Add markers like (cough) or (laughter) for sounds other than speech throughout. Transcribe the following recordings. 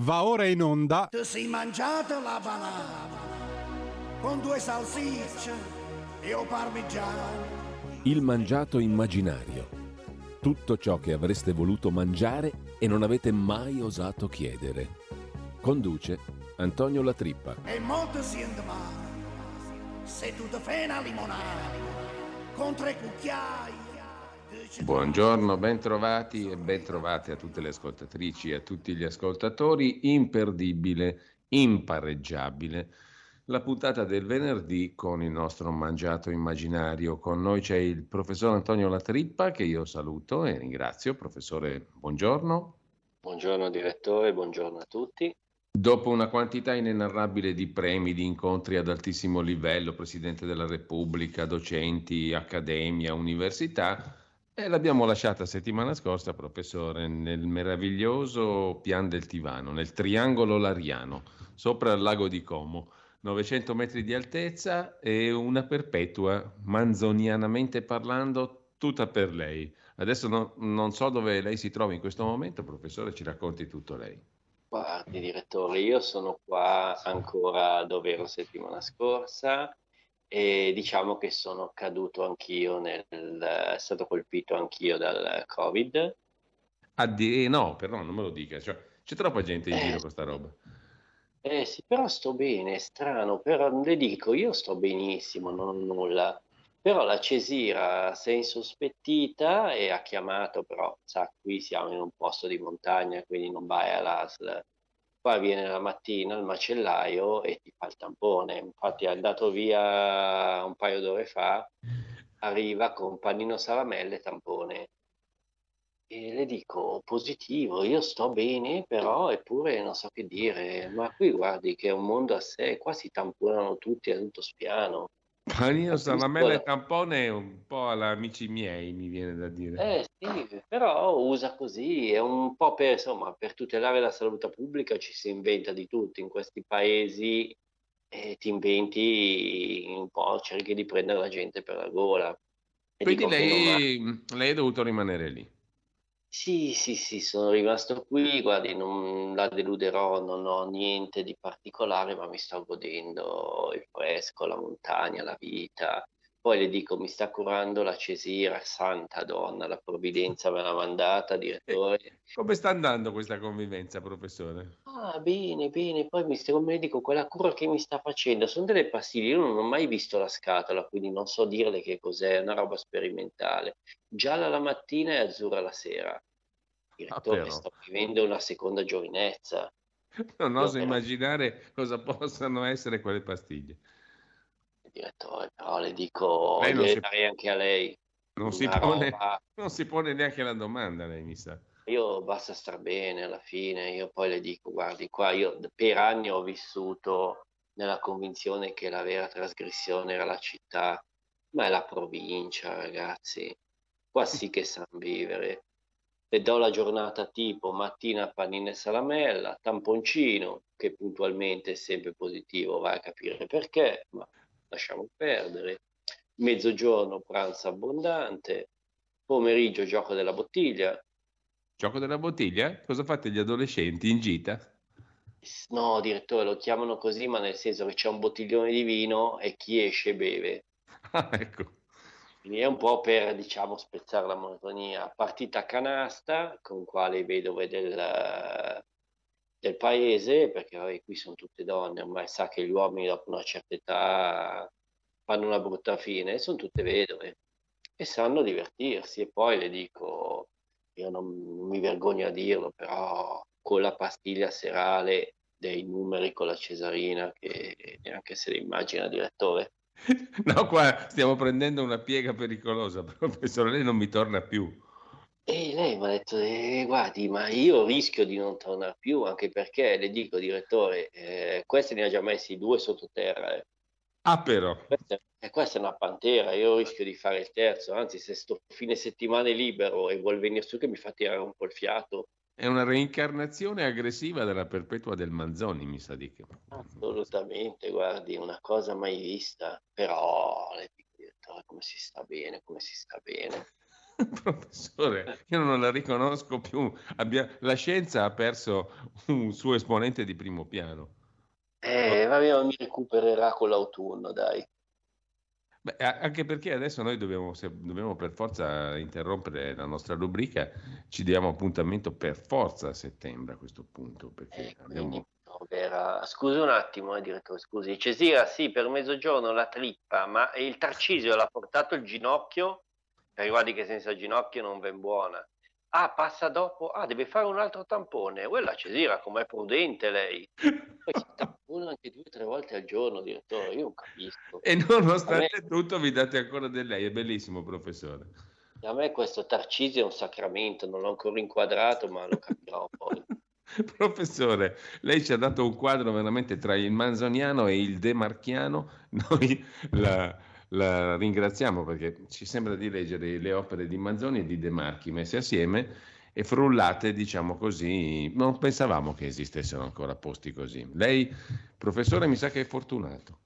Va ora in onda. Ti sei mangiata la banana con due salsicce e o parmigiano. Il mangiato immaginario. Tutto ciò che avreste voluto mangiare e non avete mai osato chiedere. Conduce Antonio Latrippa. E molto si male se tu ti fai una limonata con tre cucchiai. Buongiorno, bentrovati e bentrovate a tutte le ascoltatrici e a tutti gli ascoltatori. Imperdibile, impareggiabile. La puntata del venerdì con il nostro mangiato immaginario. Con noi c'è il professor Antonio Latrippa che io saluto e ringrazio. Professore, buongiorno. Buongiorno direttore, buongiorno a tutti. Dopo una quantità inenarrabile di premi, di incontri ad altissimo livello, Presidente della Repubblica, docenti, accademia, università, e l'abbiamo lasciata settimana scorsa, professore, nel meraviglioso Pian del Tivano, nel triangolo lariano, sopra il lago di Como. 900 metri di altezza e una perpetua, manzonianamente parlando, tutta per lei. Adesso no, non so dove lei si trova in questo momento, professore, ci racconti tutto lei. Guardi, direttore, io sono qua ancora dove ero settimana scorsa e diciamo che sono caduto anch'io, nel, è stato colpito anch'io dal Covid. Addi- eh, no, però non me lo dica, cioè, c'è troppa gente in Eh. giro con sta roba. Eh sì, però sto bene, è strano, però le dico, io sto benissimo, non ho nulla. Però la Cesira si è insospettita e ha chiamato, però sa, qui siamo in un posto di montagna, quindi non vai all'ASL. Poi viene la mattina il macellaio e ti fa il tampone. Infatti è andato via un paio d'ore fa, arriva con panino salamelle e tampone. E le dico positivo, io sto bene, però eppure non so che dire. Ma qui guardi che è un mondo a sé, qua si tamponano tutti, è tutto spiano. Panino, salamella e tampone è un po' alla amici miei, mi viene da dire. Eh sì, però usa così, è un po' per, insomma, per tutelare la salute pubblica ci si inventa di tutto in questi paesi e ti inventi un po', cerchi di prendere la gente per la gola. Quindi lei, lei è dovuto rimanere lì. Sì, sì, sì, sono rimasto qui, guardi, non la deluderò, non ho niente di particolare, ma mi sto godendo il fresco, la montagna, la vita. Poi le dico, mi sta curando la Cesira, santa donna, la provvidenza me l'ha mandata, direttore. Come sta andando questa convivenza, professore? Ah, bene, bene, poi mi come le dico, quella cura che mi sta facendo sono delle pastiglie, io non ho mai visto la scatola, quindi non so dirle che cos'è, è una roba sperimentale. Gialla la mattina e azzurra la sera. Direttore, però. sto vivendo una seconda giovinezza. Non oso immaginare cosa possano essere quelle pastiglie. Direttore, però le dico, Lei non si- anche a lei. Non si, pone, (laughs) non si pone neanche la domanda, lei mi sa. Io basta star bene alla fine, io poi le dico, guardi, qua io per anni ho vissuto nella convinzione che la vera trasgressione era la città, ma è la provincia, ragazzi. Qua sì che sanno vivere. Le do la giornata tipo mattina panina e salamella, tamponcino, che puntualmente è sempre positivo, vai a capire perché, ma lasciamo perdere. Mezzogiorno pranzo abbondante, pomeriggio gioco della bottiglia, Gioco della bottiglia? Cosa fate gli adolescenti in gita? No, direttore, lo chiamano così, ma nel senso che c'è un bottiglione di vino e chi esce beve. (laughs) Ah, ecco. Quindi è un po' per, diciamo, spezzare la monotonia. Partita canasta con quale vedove del, del paese, perché vabbè, qui sono tutte donne, ormai sa che gli uomini dopo una certa età fanno una brutta fine, sono tutte vedove e sanno divertirsi. E poi le dico, io non, mi vergogno a dirlo, però con la pastiglia serale dei numeri con la cesarina, che neanche se le immagina, direttore. (laughs) No, qua stiamo prendendo una piega pericolosa, (laughs) professore, lei non mi torna più. E lei mi ha detto, "Eh, guardi, ma io rischio di non tornare più, anche perché le dico, direttore, eh, questi ne ha già messi due sottoterra. eh. Ah, però. Questa, e questa è una pantera, io rischio di fare il terzo, anzi se sto fine settimana libero e vuol venire su che mi fa tirare un po' il fiato. È una reincarnazione aggressiva della perpetua del Manzoni, mi sa di che. Assolutamente, guardi, una cosa mai vista, però le dico, direttore, come si sta bene, come si sta bene. (laughs) Professore, io non la riconosco più. Abbia... La scienza ha perso un suo esponente di primo piano. Eh, vabbè, mi recupererà con l'autunno, dai. Beh, anche perché adesso noi dobbiamo, dobbiamo, per forza interrompere la nostra rubrica, ci diamo appuntamento per forza a settembre a questo punto. Perché eh, abbiamo... Era... Scusi un attimo, eh, direttore, scusi. Cesira, sì, per mezzogiorno la trippa, ma il Tarcisio l'ha portato il ginocchio? Guardi che senza ginocchio non ben buona. Ah, passa dopo. Ah, deve fare un altro tampone. Quella Cesira, com'è prudente lei. Poi si tampona anche due o tre volte al giorno, direttore. Io non capisco. E nonostante me... tutto vi date ancora di lei. È bellissimo, professore. A me questo Tarcisio è un sacramento. Non l'ho ancora inquadrato, ma lo capirò poi. (laughs) Professore, lei ci ha dato un quadro veramente tra il manzoniano e il demarchiano. Noi la, la ringraziamo perché ci sembra di leggere le opere di Manzoni e di De Marchi messe assieme e frullate, diciamo così, non pensavamo che esistessero ancora posti così. Lei, professore, mi sa che è fortunato.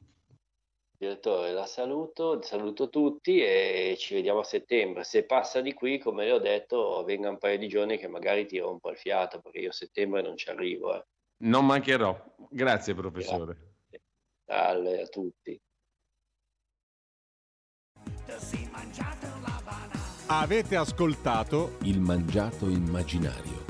Direttore, la saluto, saluto tutti e ci vediamo a settembre. Se passa di qui, come le ho detto, venga un paio di giorni che magari tiro un po' il fiato, perché io a settembre non ci arrivo. Eh. Non mancherò. Grazie, professore. Grazie. Salve a tutti. Avete ascoltato Il mangiato immaginario